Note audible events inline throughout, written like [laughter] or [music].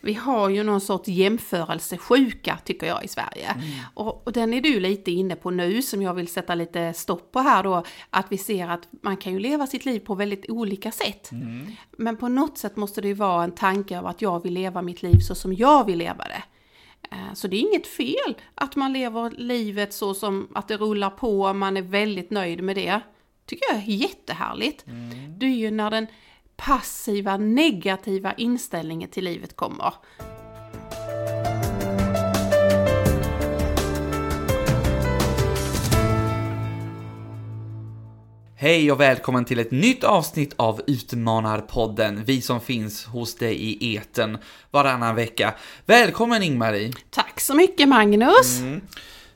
Vi har ju någon sorts jämförelsesjuka tycker jag i Sverige. Mm. Och, och, den är du lite inne på nu som jag vill sätta lite stopp på här då. Att vi ser att man kan ju leva sitt liv på väldigt olika sätt. Mm. Men på något sätt måste det ju vara en tanke av att jag vill leva mitt liv så som jag vill leva det. Eh, så det är inget fel att man lever livet så som att det rullar på, man är väldigt nöjd med det. Tycker jag är jättehärligt. Mm. Det är ju när den passiva, negativa inställningen till livet kommer. Hej och välkommen till ett nytt avsnitt av Utmanarpodden, vi som finns hos dig i eten varannan vecka. Välkommen Ingmarie! Tack så mycket Magnus! Mm.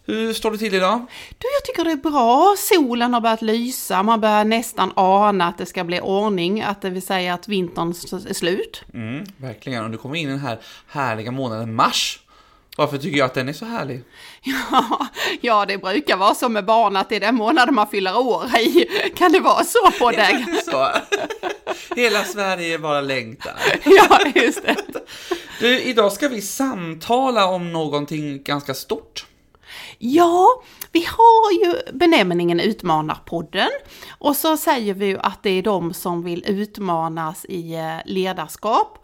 Hur står det till idag? Du, jag tycker det är bra. Solen har börjat lysa, man börjar nästan ana att det ska bli ordning, att det vill säga att vintern är slut. Mm, verkligen, och nu kommer in den här härliga månaden mars. Varför tycker jag att den är så härlig? [laughs] Ja, ja, det brukar vara så med barn att det är den månaden man fyller år i. Kan det vara så på dig? så. [laughs] Hela Sverige bara längtar. [laughs] Ja, just det. Du, idag ska vi samtala om någonting ganska stort. Ja, vi har ju benämningen Utmanarpodden och så säger vi ju att det är de som vill utmanas i eh, ledarskap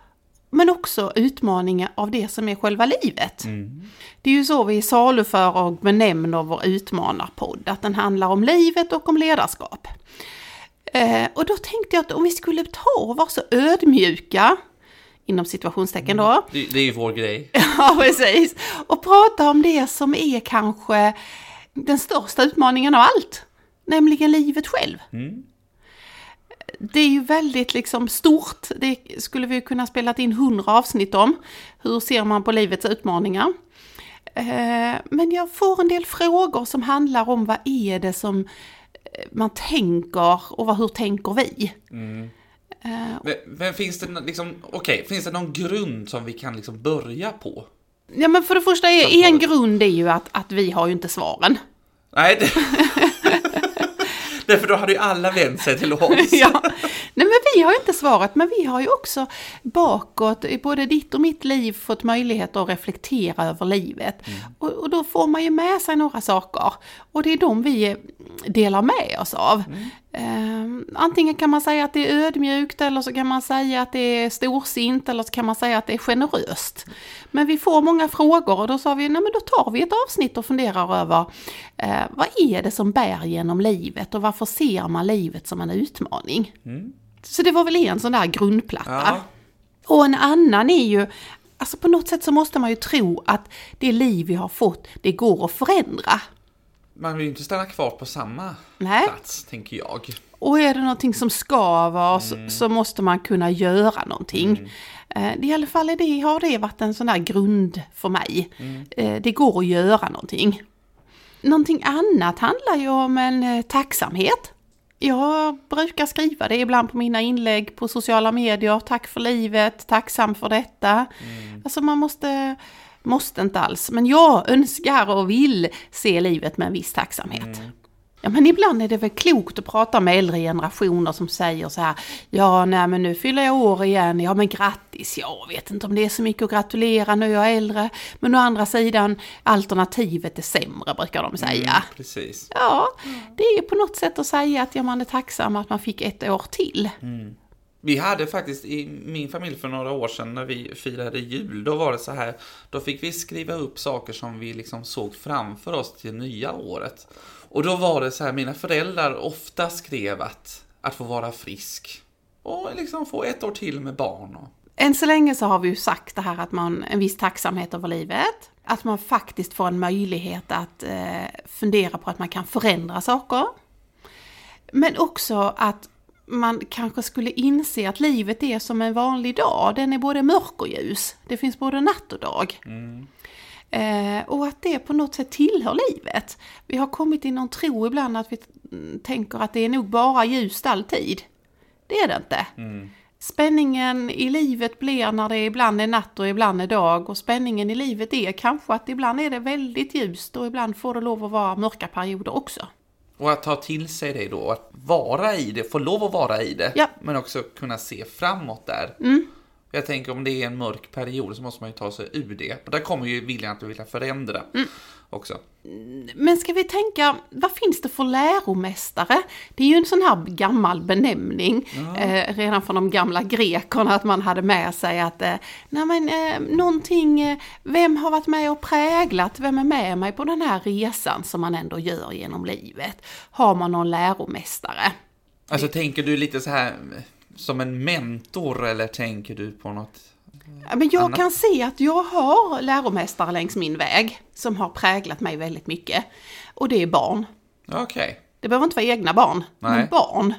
men också utmaningar av det som är själva livet. Mm. Det är ju så vi saluför och benämner vår utmanarpodd, att den handlar om livet och om ledarskap. Eh, och då tänkte jag att om vi skulle ta och vara så ödmjuka inom situationstecken då. Mm. Det, det är ju vår grej. [laughs] ja, precis. Och prata om det som är kanske den största utmaningen av allt. Nämligen livet själv. Mm. Det är ju väldigt liksom stort. Det skulle vi kunna spela in hundra avsnitt om. Hur ser man på livets utmaningar? Eh, men jag får en del frågor som handlar om vad är det som man tänker och hur tänker vi? Mm. Uh, men, men, finns det liksom, okej, okay, finns det någon grund som vi kan liksom börja på? Ja men för det första är en grund är ju att, att vi har ju inte svaren. Nej, det... [laughs] Därför då hade ju alla vänt sig till oss. [laughs] ja. Nej men vi har ju inte svarat, men vi har ju också bakåt i både ditt och mitt liv fått möjlighet att reflektera över livet. Mm. Och, och, då får man ju med sig några saker. Och det är de vi delar med oss av. Mm. Eh, antingen kan man säga att det är ödmjukt eller så kan man säga att det är storsint eller så kan man säga att det är generöst. Men vi får många frågor och då sa vi, nej men då tar vi ett avsnitt och funderar över eh, vad är det som bär genom livet och varför ser man livet som en utmaning? Mm. Så det var väl en sån där grundplatta. Ja. Och en annan är ju, alltså på något sätt så måste man ju tro att det liv vi har fått, det går att förändra man vill ju inte stanna kvar på samma Nej. plats, tänker jag. Och är det någonting som skaver mm. så, måste man kunna göra någonting. Mm. Eh, I alla fall det, har det varit en sån där grund för mig. Mm. Eh, det går att göra någonting. Någonting annat handlar ju om en eh, tacksamhet. Jag brukar skriva det ibland på mina inlägg på sociala medier. Tack för livet, tacksam för detta. Mm. Alltså man måste Måste inte alls, men jag önskar och vill se livet med en viss tacksamhet. Mm. Ja men ibland är det väl klokt att prata med äldre generationer som säger så här Ja nej men nu fyller jag år igen, ja men grattis, jag vet inte om det är så mycket att gratulera nu jag är äldre. Men å andra sidan alternativet är sämre brukar de säga. Mm, precis. Ja, det är på något sätt att säga att ja, man är tacksam att man fick ett år till. Mm. Vi hade faktiskt i min familj för några år sedan när vi firade jul, då var det så här, då fick vi skriva upp saker som vi liksom såg framför oss till nya året. Och då var det så här, mina föräldrar ofta skrev att, att få vara frisk och liksom få ett år till med barn. Och... Än så länge så har vi ju sagt det här att man, en viss tacksamhet över livet, att man faktiskt får en möjlighet att eh, fundera på att man kan förändra saker. Men också att man kanske skulle inse att livet är som en vanlig dag. Den är både mörk och ljus. Det finns både natt och dag. Mm. Eh, och att det på något sätt tillhör livet. Vi har kommit i någon tro ibland att vi tänker att det är nog bara ljust alltid. Det är det inte. Mm. Spänningen i livet blir när det ibland är natt och ibland är dag. Och spänningen i livet är kanske att ibland är det väldigt ljust och ibland får det lov att vara mörka perioder också. Och att ta till sig det då, att vara i det, få lov att vara i det, ja. men också kunna se framåt där. Mm. Jag tänker om det är en mörk period så måste man ju ta sig ur det. Och där kommer ju viljan att vilja förändra också. Men ska vi tänka, vad finns det för läromästare? Det är ju en sån här gammal benämning, eh, redan från de gamla grekerna, att man hade med sig att, eh, nej men eh, någonting, eh, vem har varit med och präglat, vem är med mig på den här resan som man ändå gör genom livet? Har man någon läromästare? Alltså tänker du lite så här som en mentor eller tänker du på något? Men jag Anna? kan se att jag har läromästare längs min väg som har präglat mig väldigt mycket. Och det är barn. Okej. Det behöver inte vara egna barn, men Nej. barn.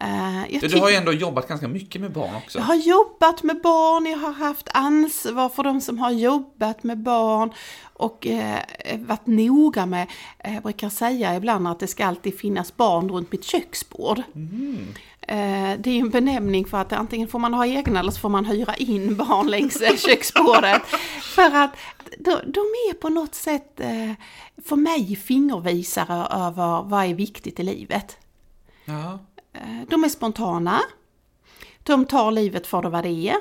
Eh, jag Du, du har ju ändå jobbat ganska mycket med barn också. Jag har jobbat med barn, jag har haft ansvar för de som har jobbat med barn och eh, varit noga med, eh, jag brukar säga ibland att det ska alltid finnas barn runt mitt köksbord. Eh, det är ju en benämning för att antingen får man ha egna eller så får man hyra in barn längs eh, köksbordet. För att de, är på något sätt eh, för mig fingervisare över vad är viktigt i livet. Ja. Eh, De är spontana. De tar livet för det vad det är.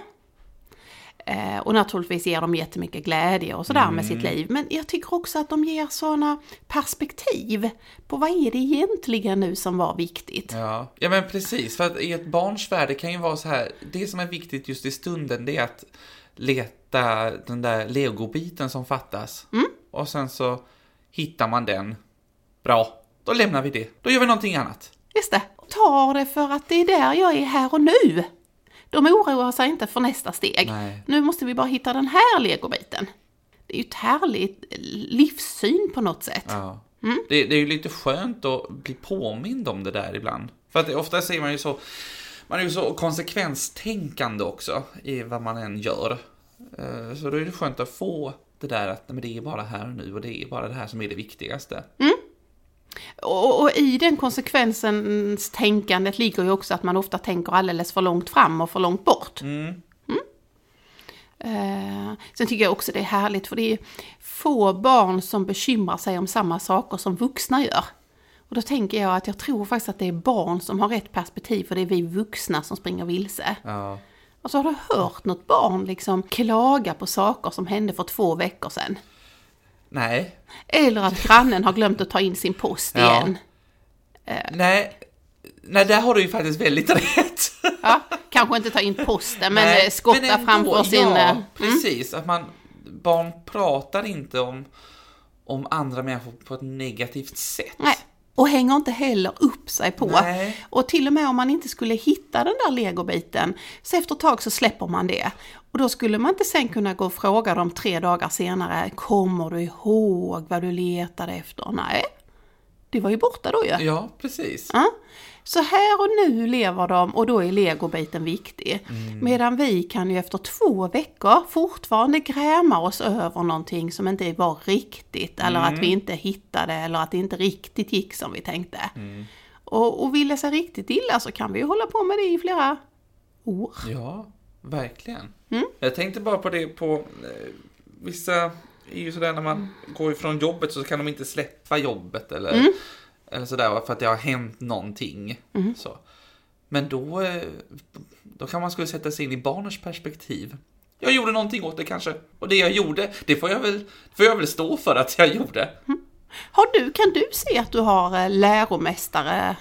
Eh, Och naturligtvis ger de jättemycket glädje och sådär med sitt liv. Men jag tycker också att de ger sådana perspektiv på vad är det egentligen nu som var viktigt. Ja. ja, men precis. För att i ett barns värld, det kan ju vara så här, det som är viktigt just i stunden, det är att leta den där legobiten som fattas. Och sen så hittar man den. Bra, då lämnar vi det. Då gör vi någonting annat. Just det. Tar det för att det är där jag är här och nu. De oroar sig inte för nästa steg. Nej. Nu måste vi bara hitta den här legobiten. Det är ju ett härligt livssyn på något sätt. Ja. Det, det är ju lite skönt att bli påmind om det där ibland. För att ofta ser man ju så, man är ju så konsekvenstänkande också i vad man än gör. Eh, Så då är det skönt att få det där att men det är bara här och nu och det är bara det här som är det viktigaste. Och, och i den konsekvensens tänkandet ligger ju också att man ofta tänker alldeles för långt fram och för långt bort. Mm. Eh, sen tycker jag också det är härligt för det är få barn som bekymrar sig om samma saker som vuxna gör. Och då tänker jag att jag tror faktiskt att det är barn som har rätt perspektiv för det är vi vuxna som springer vilse. Ja. Alltså har du hört något barn liksom klaga på saker som hände för två veckor sedan? Nej. Eller att grannen har glömt att ta in sin post Ja. igen? Nej. Nej, där har du ju faktiskt väldigt [laughs] rätt. Ja, kanske inte ta in posten men Nej, eh, skotta men ändå, framför sin... Ja, eh, mm. precis. Att man, barn pratar inte om, om andra människor på ett negativt sätt. Nej. Och hänger inte heller upp sig på. Nej. Och till och med om man inte skulle hitta den där legobiten, så efter ett tag så släpper man det. Och då skulle man inte sen kunna gå och fråga dem tre dagar senare, kommer du ihåg vad du letade efter? Nej, det var ju borta då ju. Ja, precis. Ja. Så här och nu lever de och då är legobiten viktig. Medan vi kan ju efter två veckor fortfarande gräma oss över någonting som inte var riktigt eller att vi inte hittade eller att det inte riktigt gick som vi tänkte. Och, och vill det sig riktigt illa så kan vi ju hålla på med det i flera år. Ja, verkligen. Mm. Jag tänkte bara på det på eh, vissa är ju sådär när man går ifrån jobbet så kan de inte släppa jobbet eller, Mm. eller sådär för att det har hänt någonting. Så. Men då, eh, då kan man skulle sätta sig in i barnens perspektiv. Jag gjorde någonting åt det kanske. Och det jag gjorde, det får jag väl, får jag väl stå för att jag gjorde. Har du, kan du se att du har eh, läromästare?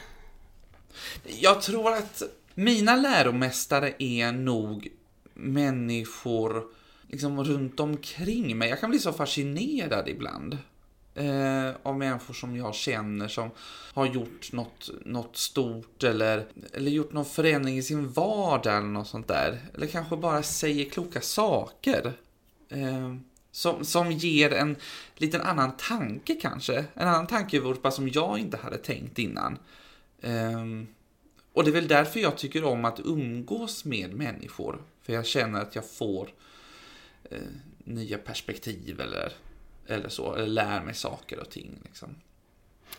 Jag tror att mina läromästare är nog människor liksom runt omkring mig. Jag kan bli så fascinerad ibland. Eh, av människor som jag känner som har gjort något, något stort eller, eller gjort någon förändring i sin vardag eller något sånt där. Eller kanske bara säger kloka saker. Eh, som, som ger en liten annan tanke kanske. En annan tankevurpa som jag inte hade tänkt innan. Ehm, och det är väl därför jag tycker om att umgås med människor. För jag känner att jag får eh, nya perspektiv eller, eller så. Eller lär mig saker och ting. Liksom.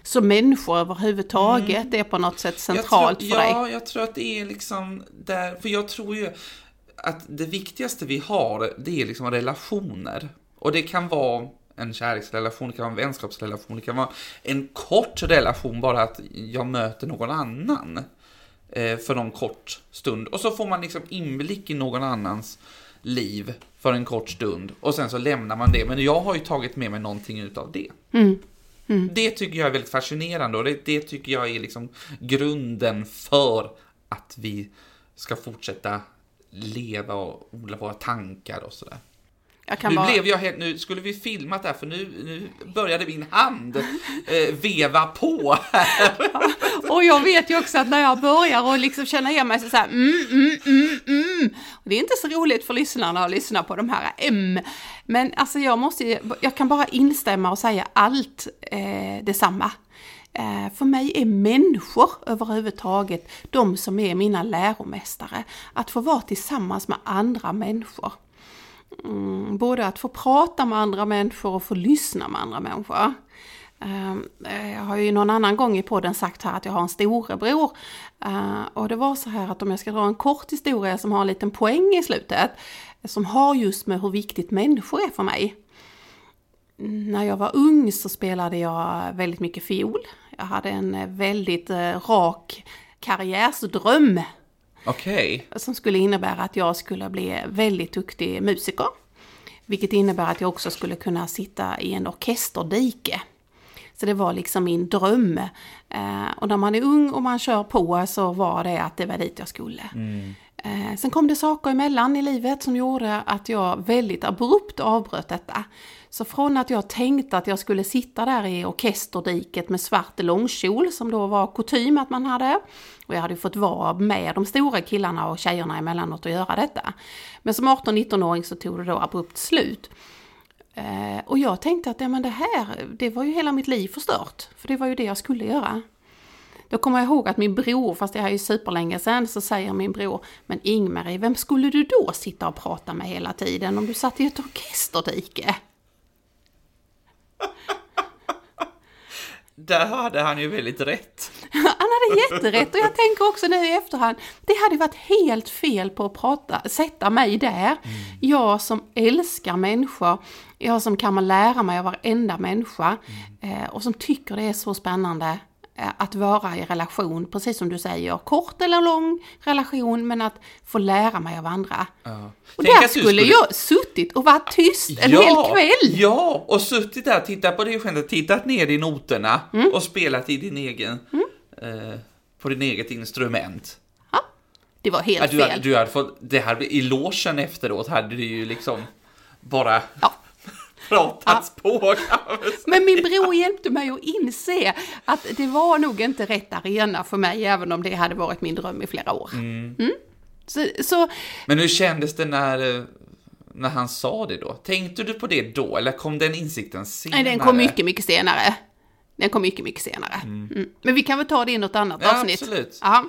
Så människor överhuvudtaget är på något sätt centralt jag för tror, dig? Ja, jag tror att det är liksom där. För jag tror ju att det viktigaste vi har, det är liksom relationer. Och det kan vara en kärleksrelation, det kan vara en vänskapsrelation, det kan vara en kort relation, bara att jag möter någon annan. eh, för någon kort stund. Och så får man liksom inblick i någon annans liv för en kort stund. Och sen så lämnar man det. Men jag har ju tagit med mig någonting utav det. Mm. Det tycker jag är väldigt fascinerande och det, det tycker jag är liksom grunden för att vi ska fortsätta leva och odla våra tankar och sådär. Nu bara... blev jag helt, nu skulle vi filmat där för nu, nu började min hand eh, veva på här. Och jag vet ju också att när jag börjar och liksom känna igen mig så såhär mm, mm, mm, mm. Och det är inte så roligt för lyssnarna att lyssna på de här M. Men alltså jag måste ju- jag kan bara instämma och säga allt eh, detsamma. Eh, för mig är människor överhuvudtaget de som är mina läromästare. Att få vara tillsammans med andra människor. Mm, både att få prata med andra människor och få lyssna med andra människor. Ehm, eh, jag har ju någon annan gång i podden sagt här att jag har en storebror. Ehm, och det var så här att om jag ska dra en kort historia som har en liten poäng i slutet, som har just med hur viktigt människor är för mig. När jag var ung så spelade jag väldigt mycket fiol. Jag hade en väldigt eh, rak karriärsdröm Okej. som skulle innebära att jag skulle bli väldigt duktig musiker. Vilket innebär att jag också skulle kunna sitta i en orkesterdike. Så det var liksom min dröm. Eh, och när man är ung och man kör på så var det att det var dit jag skulle. Eh, sen kom det saker emellan i livet som gjorde att jag väldigt abrupt avbröt detta. Så från att jag tänkte att jag skulle sitta där i orkesterdiket med svart långkjol som då var kutym att man hade. Och jag hade ju fått vara med de stora killarna och tjejerna emellanåt och göra detta. Men som 18-19-åring så tog det då abrupt slut. Eh, och jag tänkte att ja, men det här, det var ju hela mitt liv förstört. För det var ju det jag skulle göra. Då kommer jag ihåg att min bror, fast det här är ju superlänge sedan, så säger min bror Men Ingmarie, vem skulle du då sitta och prata med hela tiden om du satt i ett orkesterdike? [laughs] Där hade han ju väldigt rätt. [laughs] Han hade jätterätt och jag tänker också nu i efterhand, det hade varit helt fel på att prata, sätta mig där. Jag som älskar människor, jag som kan lära mig av varenda människa eh, och som tycker det är så spännande att vara i relation, precis som du säger, kort eller lång relation, men att få lära mig av andra. Ja. Och Tänk där du skulle jag suttit och varit tyst en hel kväll. Ja, och suttit där, tittat på dig själv, tittat ner i noterna Mm. och spelat i din egen, eh, på din eget instrument. Ja, det var Ja, helt du, hade, fel. du hade fått, det hade, I logen efteråt hade du ju liksom bara Ja. [laughs] pratats på. väl säga. Men min bror hjälpte mig att inse att det var nog inte rätt arena för mig, även om det hade varit min dröm i flera år. Mm. Så, så Men hur kändes det när, när han sa det då? Tänkte du på det då, eller kom den insikten senare? nej, den kom mycket, mycket senare. Den kom mycket, mycket senare. Mm. Men vi kan väl ta det i något annat Ja, avsnitt. absolut. Ja.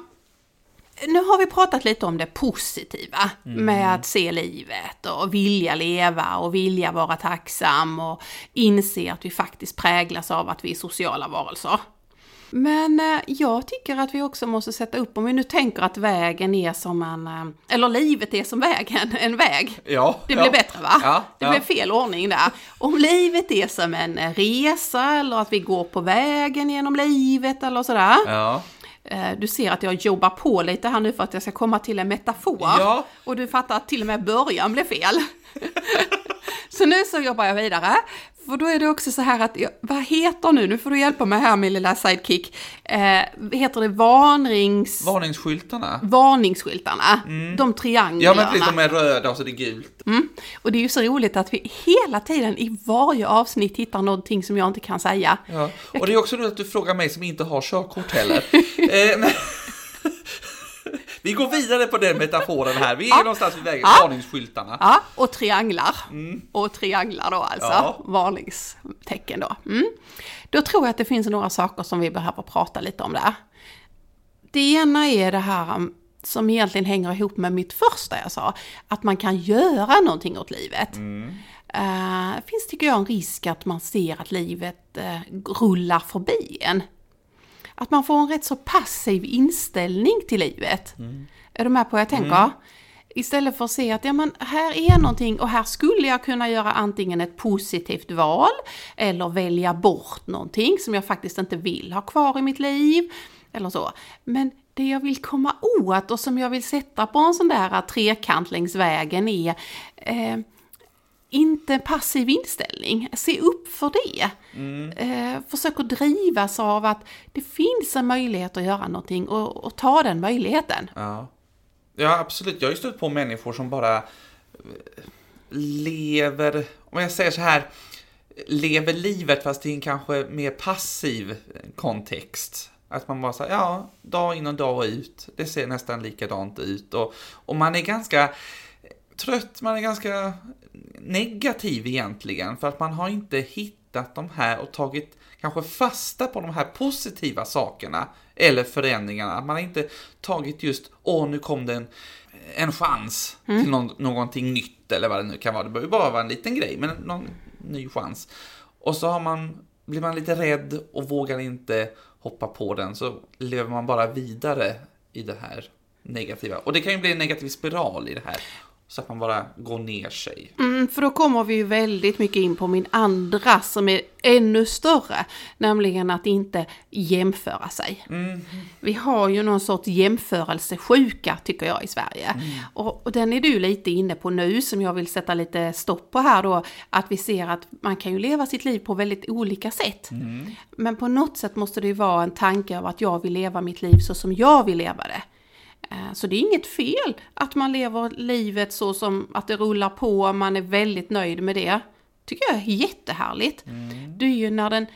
Nu har vi pratat lite om det positiva med att se livet och vilja leva och vilja vara tacksam och inse att vi faktiskt präglas av att vi är sociala varelser. Men eh, jag tycker att vi också måste sätta upp, om vi nu tänker att vägen är som en, eh, eller livet är som vägen, [laughs] en väg. Ja, Det ja. blev bättre va? Ja, det ja. blev fel ordning där. Om livet är som en eh, resa eller att vi går på vägen genom livet eller sådär. Ja. Eh, Du ser att jag jobbar på lite här nu för att jag ska komma till en metafor. Ja. Och du fattar att till och med början blev fel. [laughs] så nu så jobbar jag vidare. För då är det också så här att, vad heter nu, nu får du hjälpa mig här min lilla sidekick. Eh, heter det varnings... Varningsskyltarna. varningsskyltarna? De trianglarna. Ja, men precis, de är röda och så är det gult. Mm. Och det är ju så roligt att vi hela tiden i varje avsnitt hittar någonting som jag inte kan säga. Ja. Och det är också roligt att du frågar mig som inte har körkort heller. [laughs] eh. Vi går vidare på den metaforen här. Vi är någonstans vid vägen, Ja. varningsskyltarna. Ja, och trianglar. Och trianglar då alltså, Ja. varningstecken då. Mm. Då tror jag att det finns några saker som vi behöver prata lite om där. Det ena är det här um, som egentligen hänger ihop med mitt första jag sa, att man kan göra någonting åt livet. Eh, Det finns, tycker jag, en risk att man ser att livet eh, rullar förbi en. Att man får en rätt så passiv inställning till livet. Är du med på vad jag tänker? Istället för att se att ja, men här är någonting och här skulle jag kunna göra antingen ett positivt val eller välja bort någonting som jag faktiskt inte vill ha kvar i mitt liv. Eller så. Men det jag vill komma åt och som jag vill sätta på en sån där trekant längs vägen är eh, inte passiv inställning. Se upp för det. Mm. Eh, försök att drivas av att det finns en möjlighet att göra någonting och, och ta den möjligheten. Ja. ja, absolut. Jag har ju stött på människor som bara eh, lever, om jag säger så här, lever livet fast i en kanske mer passiv kontext. Att man bara säger, ja, dag in och dag ut, det ser nästan likadant ut. Och, och man är ganska trött, man är ganska negativ egentligen, för att man har inte hittat de här och tagit kanske fasta på de här positiva sakerna eller förändringarna. Man har inte tagit just, åh, nu kom det en, en chans mm. till någon, någonting nytt eller vad det nu kan vara. Det behöver bara vara en liten grej, men någon ny chans. Och så har man, blir man lite rädd och vågar inte hoppa på den, så lever man bara vidare i det här negativa. Och det kan ju bli en negativ spiral i det här. Så att man bara går ner sig. Mm, för då kommer vi ju väldigt mycket in på min andra som är ännu större. Nämligen att inte jämföra sig. Mm. Vi har ju någon sorts jämförelsesjuka tycker jag i Sverige. Mm. Och, och, den är du lite inne på nu som jag vill sätta lite stopp på här då. Att vi ser att man kan ju leva sitt liv på väldigt olika sätt. Mm. Men på något sätt måste det ju vara en tanke av att jag vill leva mitt liv så som jag vill leva det. Eh, så det är inget fel att man lever livet så som att det rullar på, man är väldigt nöjd med det. tycker jag är jättehärligt. Mm. Det är ju när den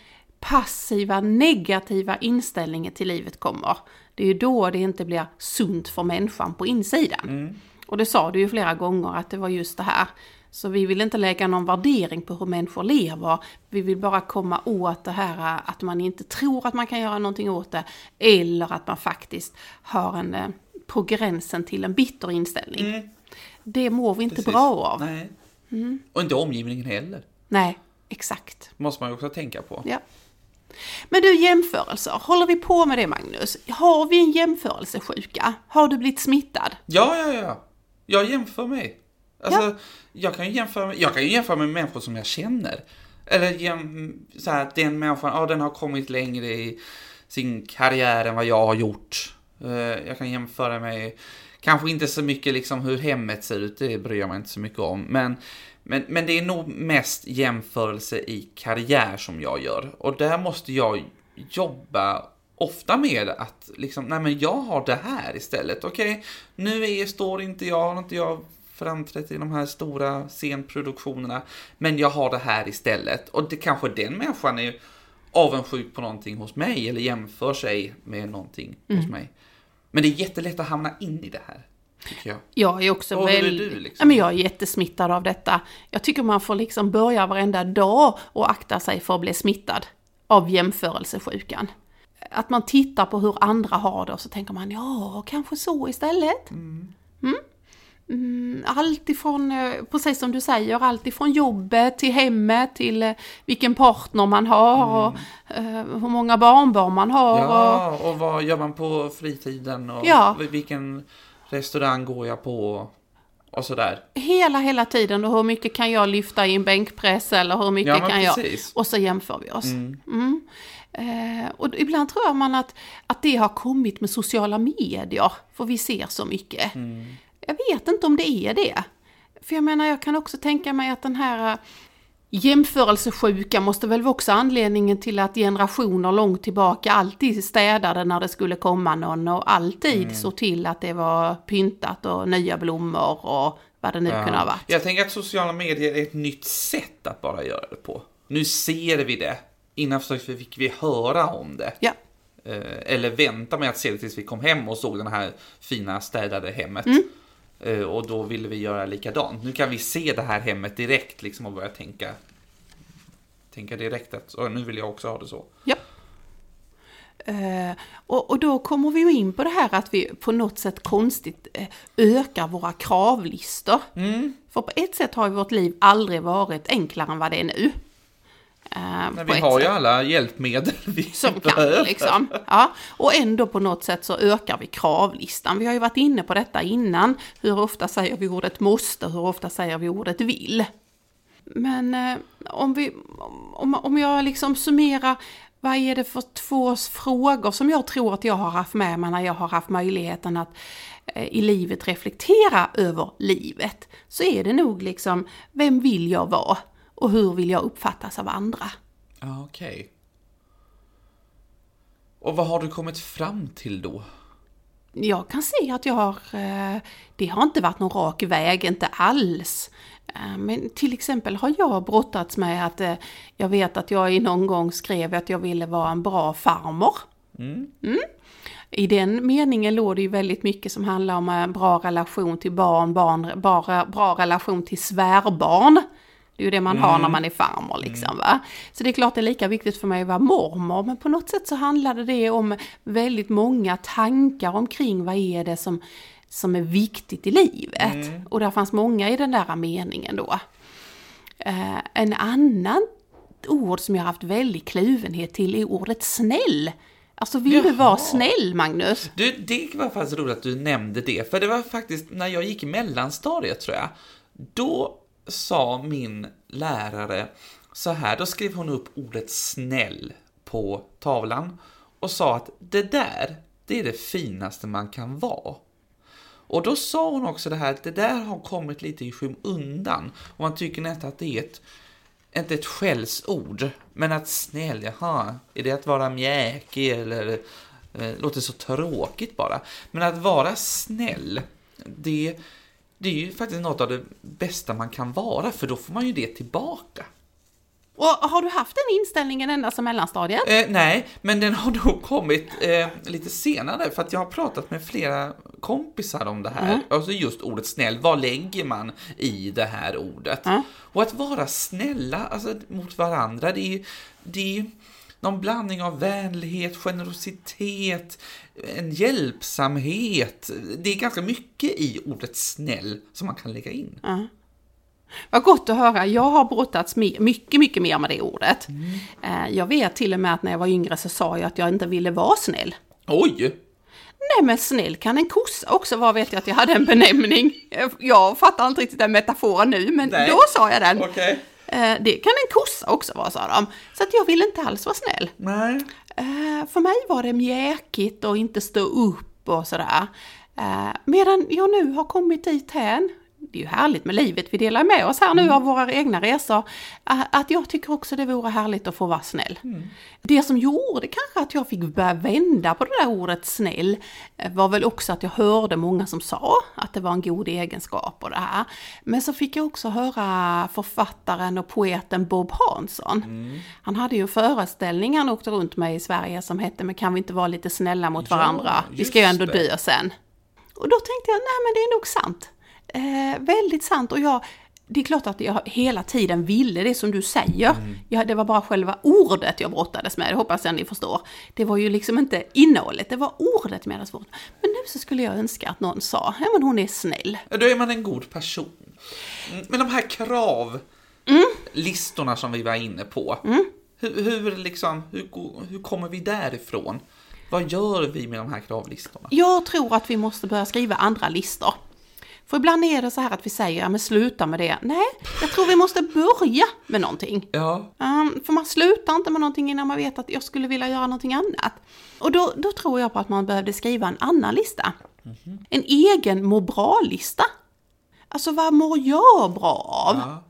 passiva, negativa inställningen till livet kommer. Det är ju då det inte blir sunt för människan på insidan. Mm. Och det sa du ju flera gånger att det var just det här. Så vi vill inte lägga någon värdering på hur människor lever. Vi vill bara komma åt det här att man inte tror att man kan göra någonting åt det. Eller att man faktiskt har en eh, på gränsen till en bitter inställning. Mm. Det mår vi inte Precis. bra av. Nej. Mm. Och inte omgivningen heller. Nej, exakt. måste man ju också tänka på. Ja. Men du, jämförelser. Håller vi på med det, Magnus? Har vi en jämförelsesjuka? Har du blivit smittad? Ja, ja, ja. Jag jämför mig. Alltså, ja. jag kan ju jämföra, jag kan ju jämföra med människor som jag känner. Eller jäm, så här, den människan, ja, den har kommit längre i sin karriär än vad jag har gjort. Eh, jag kan jämföra med, kanske inte så mycket liksom hur hemmet ser ut, det bryr jag mig inte så mycket om. Men, men, men det är nog mest jämförelse i karriär som jag gör. Och där måste jag jobba ofta med att liksom, nej men jag har det här istället. Okej, okay, nu är, står inte jag, har inte jag framträtt i de här stora scenproduktionerna, men jag har det här istället. Och det kanske den människan är avundsjuk på någonting hos mig eller jämför sig med någonting mm. hos mig. Men det är jättelätt att hamna in i det här. Jag. jag. är också väldigt... Är du, liksom? jag är jättesmittad av detta. Jag tycker man får liksom börja varenda dag och akta sig för att bli smittad av jämförelsesjukan. Att man tittar på hur andra har det och så tänker man ja, kanske så istället. Mm. Mm? Mm, allt ifrån, eh, precis som du säger, allt ifrån jobbet till hemmet till eh, vilken partner man har mm. och uh, hur många barnbarn man har. Ja, och, och vad gör man på fritiden och ja. vilken restaurang går jag på och sådär. Hela, hela tiden och hur mycket kan jag lyfta i en bänkpress eller hur mycket ja, kan precis. jag... Och så jämför vi oss. Mm. Mm. Eh, och ibland tror man att, att det har kommit med sociala medier, för vi ser så mycket. Mm. Jag vet inte om det är det. För jag menar, jag kan också tänka mig att den här äh, jämförelsesjuka måste väl också anledningen till att generationer långt tillbaka alltid städade när det skulle komma någon och alltid mm. såg till att det var pyntat och nya blommor och vad det nu ja. kunde ha varit. Jag tänker att sociala medier är ett nytt sätt att bara göra det på. Nu ser vi det. Innan fick vi höra om det. Ja. Eh, eller vänta med att se det tills vi kom hem och såg det här fina städade hemmet. Mm. Eh, och då ville vi göra likadant. Nu kan vi se det här hemmet direkt liksom och börja tänka, tänka direkt att nu vill jag också ha det så. Ja. Uh, och, och, då kommer vi ju in på det här att vi på något sätt konstigt uh, ökar våra kravlistor. Mm. För på ett sätt har ju vårt liv aldrig varit enklare än vad det är nu. Eh, Men vi har ju alla hjälpmedel vi Som kan liksom. Ja. Och ändå på något sätt så ökar vi kravlistan. Vi har ju varit inne på detta innan. Hur ofta säger vi ordet måste, hur ofta säger vi ordet vill. Men eh, om, vi, om, om jag liksom summerar vad är det för två frågor som jag tror att jag har haft med mig när jag har haft möjligheten att eh, i livet reflektera över livet? Så är det nog liksom, vem vill jag vara? Och hur vill jag uppfattas av andra? Okej. Och vad har du kommit fram till då? Jag kan se att jag har, eh, det har inte varit någon rak väg, inte alls. Eh, Men till exempel har jag brottats med att eh, jag vet att jag i någon gång skrev att jag ville vara en bra farmor. Mm. I den meningen låg det ju väldigt mycket som handlar om en bra relation till barn, barn bra, bra relation till svärbarn. Det är ju det man har när man är farmor liksom va. Så det är klart det är lika viktigt för mig att vara mormor, men på något sätt så handlade det om väldigt många tankar omkring vad är det som, som är viktigt i livet. Och där fanns många i den där meningen då. Eh, en annan ord som jag har haft väldigt kluvenhet till är ordet snäll. Alltså vill du vara Jaha. snäll Magnus? Du, det var faktiskt roligt att du nämnde det, för det var faktiskt när jag gick i mellanstadiet tror jag. Då sa min lärare så här, då skrev hon upp ordet snäll på tavlan och sa att det där, det är det finaste man kan vara. Och då sa hon också det här att det där har kommit lite i skymundan och man tycker nästan att det är ett inte ett skällsord, men att snäll, jaha, är det att vara mjäkig eller eh, låter så tråkigt bara. Men att vara snäll, det, det är ju faktiskt något av det bästa man kan vara, för då får man ju det tillbaka. Och har du haft den inställningen ända som mellanstadiet? Eh, nej, men den har [laughs] nog kommit eh, lite senare för att jag har pratat med flera kompisar om det här. Alltså just ordet snäll, vad lägger man i det här ordet? Och att vara snälla alltså, mot varandra, det är ju det är ju någon blandning av vänlighet, generositet, en hjälpsamhet. Det är ganska mycket i ordet snäll som man kan lägga in. Vad gott att höra. Jag har brottats mycket, mycket mer med det ordet. Eh, Jag vet till och med att när jag var yngre så sa jag att jag inte ville vara snäll. Oj! Nej men snäll kan en kossa också vara, vet jag att jag hade en benämning. Jag fattar inte riktigt den metaforen nu, men Nej. då sa jag den. Okej. Eh, Det kan en kossa också vara, sa de. Så att jag ville inte alls vara snäll. Nej. Eh, För mig var det mjäkigt och inte stå upp och sådär. Eh, Medan jag nu har kommit dit hän, det är ju härligt med livet, vi delar med oss här nu av våra egna resor, att jag tycker också det vore härligt att få vara snäll. Det som gjorde kanske att jag fick börja vända på det där ordet snäll eh, var väl också att jag hörde många som sa att det var en god egenskap och det här. Men så fick jag också höra författaren och poeten Bob Hansson. Han hade ju en föreställning han åkte runt med i Sverige som hette Men kan vi inte vara lite snälla mot Ja, varandra? Vi ska ju ändå det. dö sen. Och då tänkte jag, nej men det är nog sant. Eh, väldigt sant. Och jag, det är klart att jag hela tiden ville det som du säger. Mm. Ja, det var bara själva ordet jag brottades med, det hoppas jag ni förstår. Det var ju liksom inte innehållet, det var ordet med svårt. Men nu så skulle jag önska att någon sa, ja men hon är snäll. Då är man en god person. Mm, Men de här kravlistorna som vi var inne på. Hur, hur, liksom, hur, hur kommer vi därifrån? Vad gör vi med de här kravlistorna? Jag tror att vi måste börja skriva andra listor. För ibland är det så här att vi säger, ja men sluta med det. Nej, jag tror vi måste börja med någonting. Ja, Um, för man slutar inte med någonting innan man vet att jag skulle vilja göra någonting annat. Och då, då tror jag på att man behövde skriva en annan lista. En egen må bra-lista. Alltså vad mår jag bra av? ja.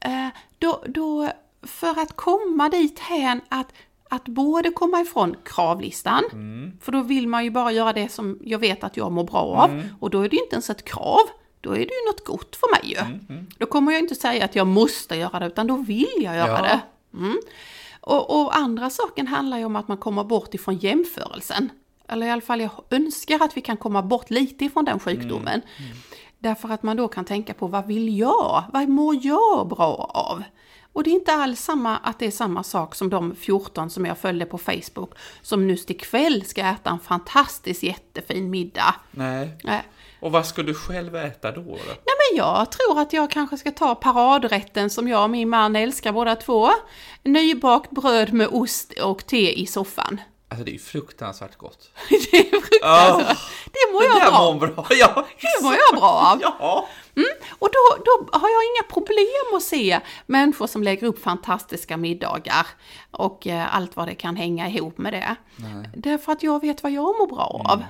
Eh, då, då, för att komma dit hän att, att både komma ifrån kravlistan, för då vill man ju bara göra det som jag vet att jag mår bra av, och då är det ju inte ens ett krav, då är det ju något gott för mig ju. Då kommer jag inte säga att jag måste göra det, utan då vill jag göra Ja. det. Mm. Och, och andra saken handlar ju om att man kommer bort ifrån jämförelsen. Eller i alla fall jag önskar att vi kan komma bort lite ifrån den sjukdomen. Därför att man då kan tänka på vad vill jag? Vad mår jag bra av? Och det är inte alls samma att det är samma sak som de 14 som jag följde på Facebook som just ikväll ska äta en fantastisk jättefin middag. Nej. Nej. Och vad ska du själv äta då? då? Nej men jag tror att jag kanske ska ta paradrätten som jag och min man älskar båda två. Nybakt bröd med ost och te i soffan. Alltså det är ju fruktansvärt gott. [laughs] Det är fruktansvärt. Det mår det jag där bra mår bra. Ja, Det mår jag bra av. [laughs] Ja. Och då, då har jag inga problem att se människor som lägger upp fantastiska middagar och eh, allt vad det kan hänga ihop med det. Därför att jag vet vad jag mår bra av.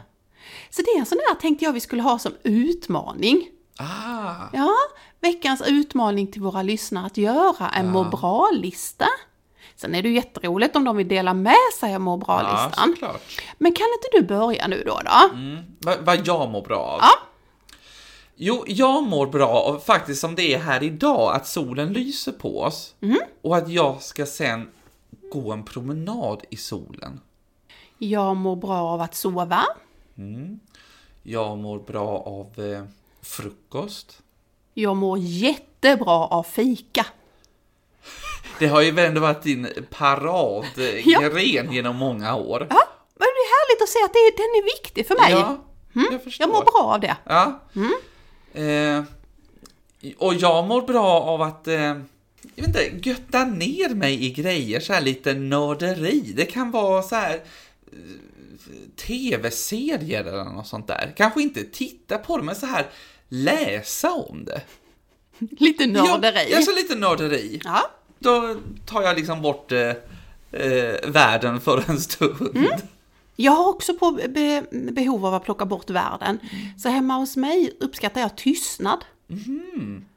Så det är en sån där tänkte jag vi skulle ha som utmaning. Ah, Ja, veckans utmaning till våra lyssnare att göra en må bra-lista. Sen är det ju jätteroligt om de vill dela med sig av må ja, bra-listan. såklart. Men kan inte du börja nu då? då? Mm. Vad vad jag mår bra av? Ja. Jo, jag mår bra av faktiskt som det är här idag, att solen lyser på oss. Mm. Och att jag ska sen gå en promenad i solen. Jag mår bra av att sova. Jag mår bra av eh, frukost. Jag mår jättebra av fika. [laughs] Det har ju ändå varit din paradgren genom många år. Ja, men det är härligt att se att det, den är viktig för mig. Ja, jag förstår. Jag mår bra av det. Ja. Eh, och jag mår bra av att, eh, jag vet inte, götta ner mig i grejer, så här lite nörderi. Det kan vara så här eh, tv-serier eller något sånt där. Kanske inte titta på det, men så här läsa om det. Lite nörderi. Ja, alltså lite nörderi. Ja. Då tar jag liksom bort eh, eh, världen för en stund. Jag har också på be, behov av att plocka bort världen. Så hemma hos mig uppskattar jag tystnad.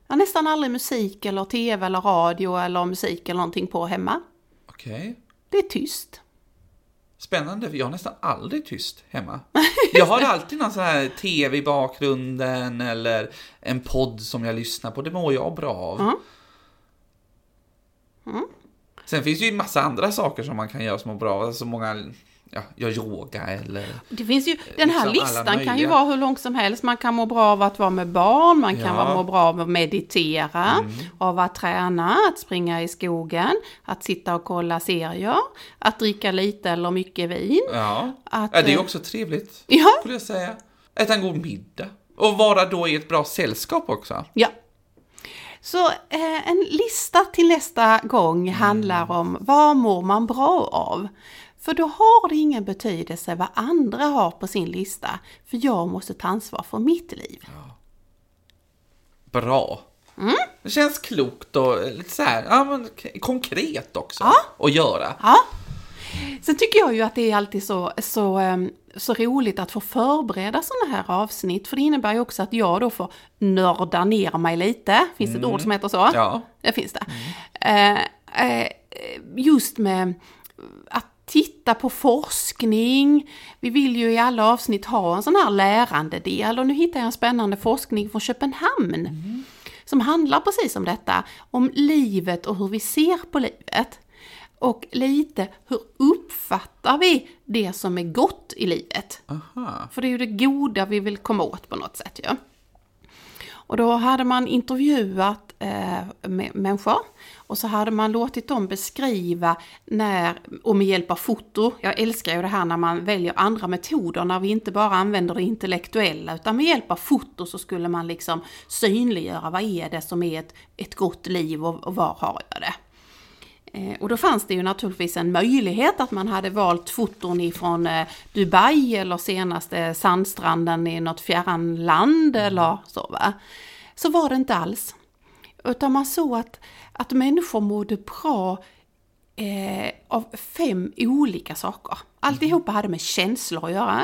Jag har nästan aldrig musik eller tv eller radio eller musik eller någonting på hemma. Okej. Det är tyst. Spännande, för jag har nästan aldrig tyst hemma. [laughs] Jag har alltid någon sån här tv i bakgrunden eller en podd som jag lyssnar på. Det mår jag bra av. Mm. Sen finns det ju en massa andra saker som man kan göra som mår bra av. Alltså många, ja, jag yoga eller... Det finns ju, den här liksom listan kan ju vara hur lång som helst. Man kan må bra av att vara med barn, man kan Ja. Mm. vara må bra av att meditera, av att träna, att springa i skogen, att sitta och kolla serier, att dricka lite eller mycket vin. Ja, Att, ja det är eh, också trevligt, Ja, skulle jag säga. Äta en god middag. Och vara då i ett bra sällskap också. ja. Så eh, en lista till nästa gång Mm. handlar om vad mår man bra av? För då har det ingen betydelse vad andra har på sin lista, för jag måste ta ansvar för mitt liv. Bra. Mm. Det känns klokt och lite så här, ja, men konkret också Ja. att göra. Ja. Sen tycker jag ju att det är alltid så, så, ehm, så roligt att få förbereda sådana här avsnitt, för det innebär ju också att jag då får nörda ner mig lite. Finns det ett ord som heter så? Ja. Det finns det. Eh, eh, just med att titta på forskning. Vi vill ju i alla avsnitt ha en sån här lärandedel och nu hittar jag en spännande forskning från Köpenhamn. Som handlar precis om detta, om livet och hur vi ser på livet. Och lite, hur uppfattar vi det som är gott i livet? Aha. För det är ju det goda vi vill komma åt på något sätt ju. Och då hade man intervjuat eh, människor och så hade man låtit dem beskriva när, och med hjälp av foto, jag älskar ju det här när man väljer andra metoder, när vi inte bara använder det intellektuella utan med hjälp av foto så skulle man liksom synliggöra vad är det som är ett, ett gott liv och, och var har jag det? Eh, Och då fanns det ju naturligtvis en möjlighet att man hade valt foton ifrån eh, Dubai eller senaste sandstranden i något fjärran land eller så va. Så var det inte alls. Utan man såg att, att människor mådde bra eh, av fem olika saker. Alltihopa hade med känslor att göra.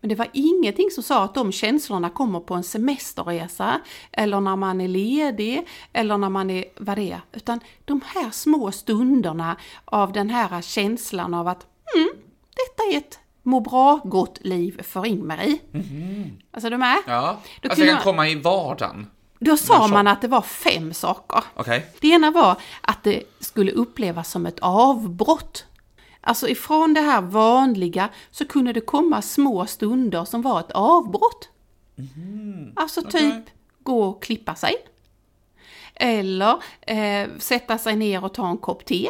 Men det var ingenting som sa att de känslorna kommer på en semesterresa eller när man är ledig eller när man är vad det är. Utan de här små stunderna av den här känslan av att mm, detta är ett må bra gott liv för Ingmarie. Alltså du med? Ja, Då alltså kunde jag man- kan komma i vardagen. Då sa man att det var fem saker. Okej. Det ena var att det skulle upplevas som ett avbrott. Alltså ifrån det här vanliga så kunde det komma små stunder som var ett avbrott. Alltså typ gå och klippa sig. Eller eh, sätta sig ner och ta en kopp te.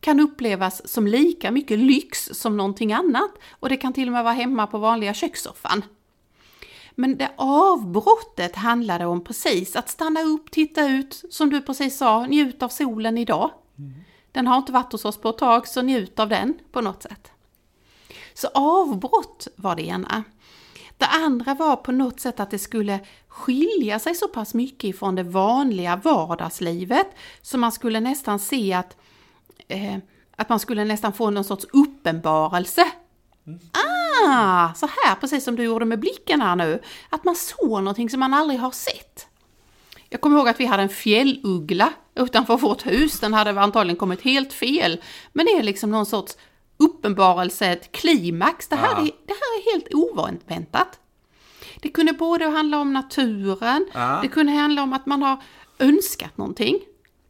Kan upplevas som lika mycket lyx som någonting annat. Och det kan till och med vara hemma på vanliga kökssoffan. Men det avbrottet handlade om precis att stanna upp, titta ut, som du precis sa, njut av solen idag. Den har inte varit hos oss på ett tag, så njut av den på något sätt. Så avbrott var det ena. Det andra var på något sätt att det skulle skilja sig så pass mycket ifrån det vanliga vardagslivet så man skulle nästan se att, eh, att man skulle nästan få någon sorts uppenbarelse. Ah, så här precis som du gjorde med blicken här nu. Att man såg någonting som man aldrig har sett. Jag kommer ihåg att vi hade en fjälluggla utanför vårt hus. Den hade antagligen kommit helt fel. Men det är liksom någon sorts uppenbarelse, ett klimax. Det här, Ja. är, det här är helt oväntat. Det kunde både handla om naturen, Ja. det kunde handla om att man har önskat någonting.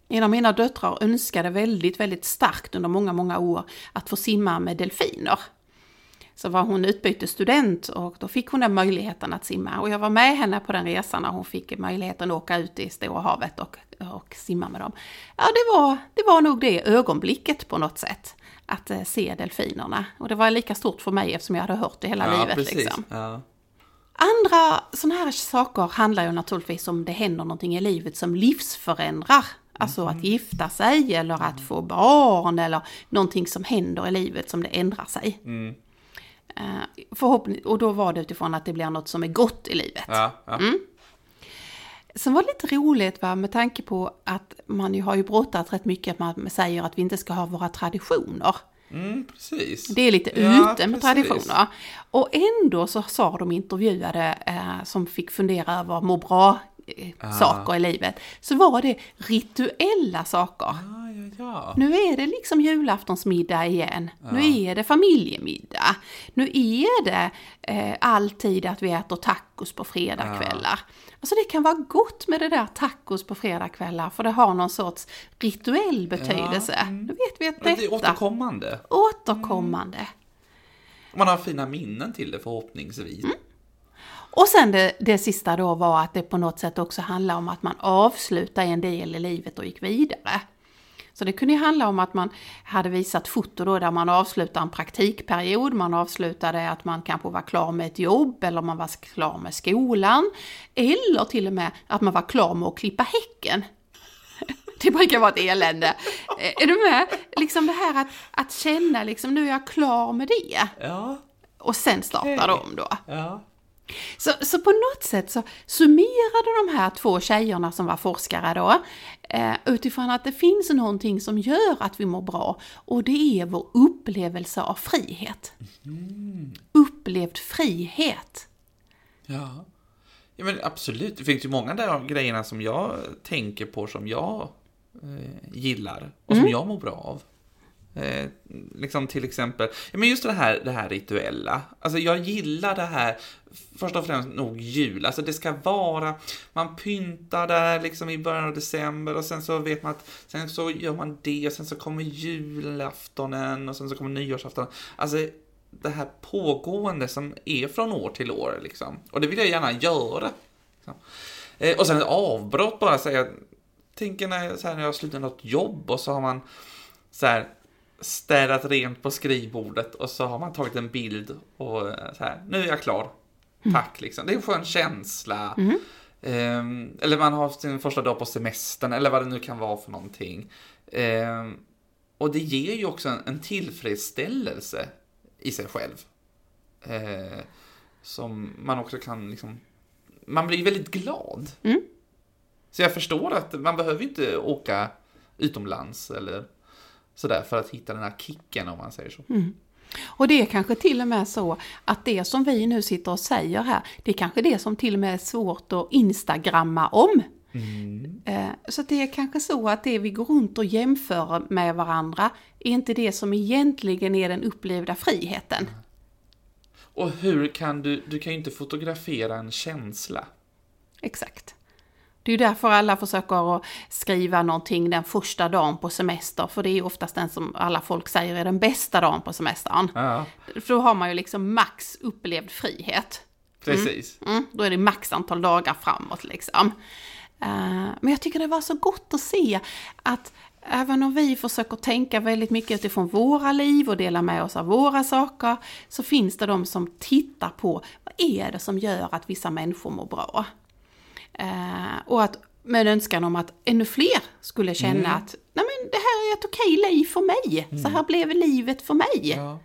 En av mina döttrar önskade väldigt, väldigt starkt under många, många år att få simma med delfiner. Så var hon utbytesstudent och då fick hon den möjligheten att simma. Och jag var med henne på den resan när hon fick möjligheten att åka ut i Stora havet och, och simma med dem. Ja, det var, det var nog det ögonblicket på något sätt. Att eh, se delfinerna. Och det var lika stort för mig eftersom jag hade hört det hela Ja, livet. precis. Liksom. Ja. Andra sådana här saker handlar ju naturligtvis om det händer någonting i livet som livsförändrar. Alltså att gifta sig eller att få barn eller någonting som händer i livet som det ändrar sig. Mm. Eh, förhoppning, och då var det utifrån att det blir något som är gott i livet. Ja, ja. Sen var det lite roligt va, med tanke på att man ju har ju brottat rätt mycket att man säger att vi inte ska ha våra traditioner. Mm, precis. Det är lite Ja, ute med precis. traditioner. Och ändå så sa de intervjuade eh, som fick fundera över må bra eh, Ah. saker i livet, så var det rituella saker. Ja, ja, ja. Nu är det liksom julaftonsmiddag igen. Nu är det familjemiddag. Nu är det eh, alltid att vi äter tacos på fredagskvällar. Alltså det kan vara gott med det där tacos på fredagskvällar för det har någon sorts rituell betydelse. Nu vet vi att Men det är detta återkommande. återkommande. Man har fina minnen till det förhoppningsvis. Mm. Och sen det, det sista då var att det på något sätt också handlar om att man avslutar en del i livet och gick vidare. Så det kunde ju handla om att man hade visat foto då där man avslutar en praktikperiod, man avslutade att man kanske var klar med ett jobb eller man var klar med skolan. Eller till och med att man var klar med att klippa häcken. [laughs] Det brukar vara ett elände. Eh, Är du med? Liksom det här att, att känna liksom nu är jag klar med det. Ja, Och sen startar Okej. de då. ja. Så, så på något sätt så summerade de här två tjejerna som var forskare då eh, utifrån att det finns någonting som gör att vi mår bra och det är vår upplevelse av frihet. Upplevd frihet. Ja. ja, men absolut. Det finns ju många där av grejerna som jag tänker på som jag eh, gillar och som jag mår bra av. Eh, liksom till exempel, men just det här, det här rituella. Alltså jag gillar det här, först och främst nog jul. Alltså det ska vara, man pyntar där liksom i början av december och sen så vet man att sen så gör man det och sen så kommer julaftonen och sen så kommer nyårsaftonen. Alltså det här pågående som är från år till år liksom. Och det vill jag gärna göra. Liksom. Eh, och sen ett avbrott bara säga, tänker när, så här, när jag slutar något jobb och så har man så här städat rent på skrivbordet och så har man tagit en bild och eh, så här, nu är jag klar. Tack liksom. Det är en skön känsla. Ehm, eller man har sin första dag på semestern eller vad det nu kan vara för någonting. Ehm, och det ger ju också en, en tillfredsställelse i sig själv. Eh, som man också kan liksom, man blir väldigt glad. Mm. Så jag förstår att man behöver inte åka utomlands eller sådär för att hitta den här kicken om man säger så. Och det är kanske till och med så att det som vi nu sitter och säger här, det är kanske det som till och med är svårt att instagramma om. Eh, Så det är kanske så att det vi går runt och jämför med varandra är inte det som egentligen är den upplevda friheten. Och hur kan du, du kan ju inte fotografera en känsla. Exakt. Det är ju därför alla försöker att skriva någonting den första dagen på semester, för det är ju oftast den som alla folk säger är den bästa dagen på semestern. Ja, För då har man ju liksom max upplevd frihet. precis. Mm, då är det max antal dagar framåt liksom. Eh, men jag tycker det var så gott att se att även om vi försöker tänka väldigt mycket utifrån våra liv och dela med oss av våra saker, så finns det de som tittar på vad är det som gör att vissa människor mår bra. Eh, och att med en önskan om att ännu fler skulle känna att Nej, men det här är ett okej liv för mig. Så här blev livet för mig. Ja.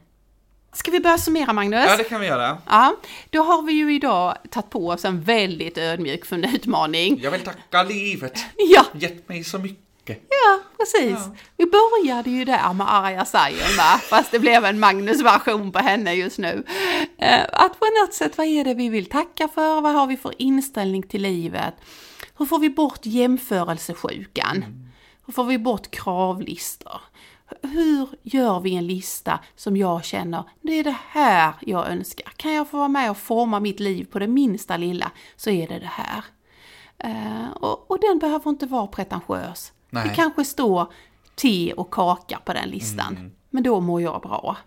Ska vi börja summera Magnus? Ja, det kan vi göra. Ja, då har vi ju idag tagit på oss en väldigt ödmjuk utmaning. Jag vill tacka livet. Ja, Gett mig så mycket. Ja precis. Ja. Vi började ju där med Arja Saijonmaa, fast det blev en Magnus-version på henne just nu. Eh, Att på något sätt, vad är det vi vill tacka för? Vad har vi för inställning till livet? Hur får vi bort jämförelsesjukan? Hur får vi bort kravlistor? Hur gör vi en lista som jag känner, det är det här jag önskar. Kan jag få vara med och forma mitt liv på det minsta lilla så är det det här. Eh, och, och den behöver inte vara pretentiös. Nej. Det kanske står te och kaka på den listan. Men då mår jag bra.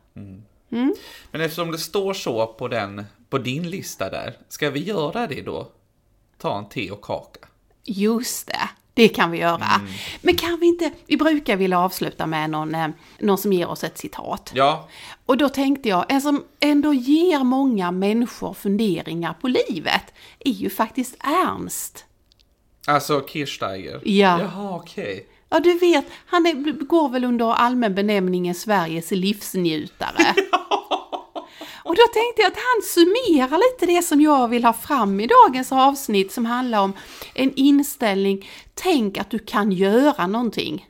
Men eftersom det står så på, den, på din lista där, ska vi göra det då? Ta en te och kaka. Just det, det kan vi göra. Men kan vi inte, vi brukar vilja avsluta med någon, eh, någon som ger oss ett citat. Ja, Och då tänkte jag, en som ändå ger många människor funderingar på livet är ju faktiskt Ernst. Alltså Kirchsteiger. Ja. Jaha, okej. Ja, du vet, han är, går väl under allmän benämningen Sveriges livsnjutare. [laughs] Och då tänkte jag att han summerar lite det som jag vill ha fram i dagens avsnitt som handlar om en inställning. Tänk att du kan göra någonting.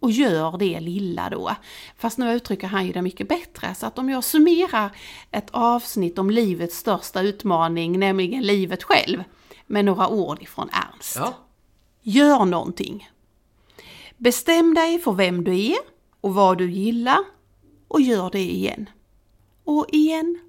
Och gör det lilla då. Fast nu uttrycker han ju det mycket bättre. Så att om jag summerar ett avsnitt om livets största utmaning, nämligen livet själv, med några ord ifrån Ernst. Ja. Gör någonting. Bestäm dig för vem du är och vad du gillar och gör det igen. Och igen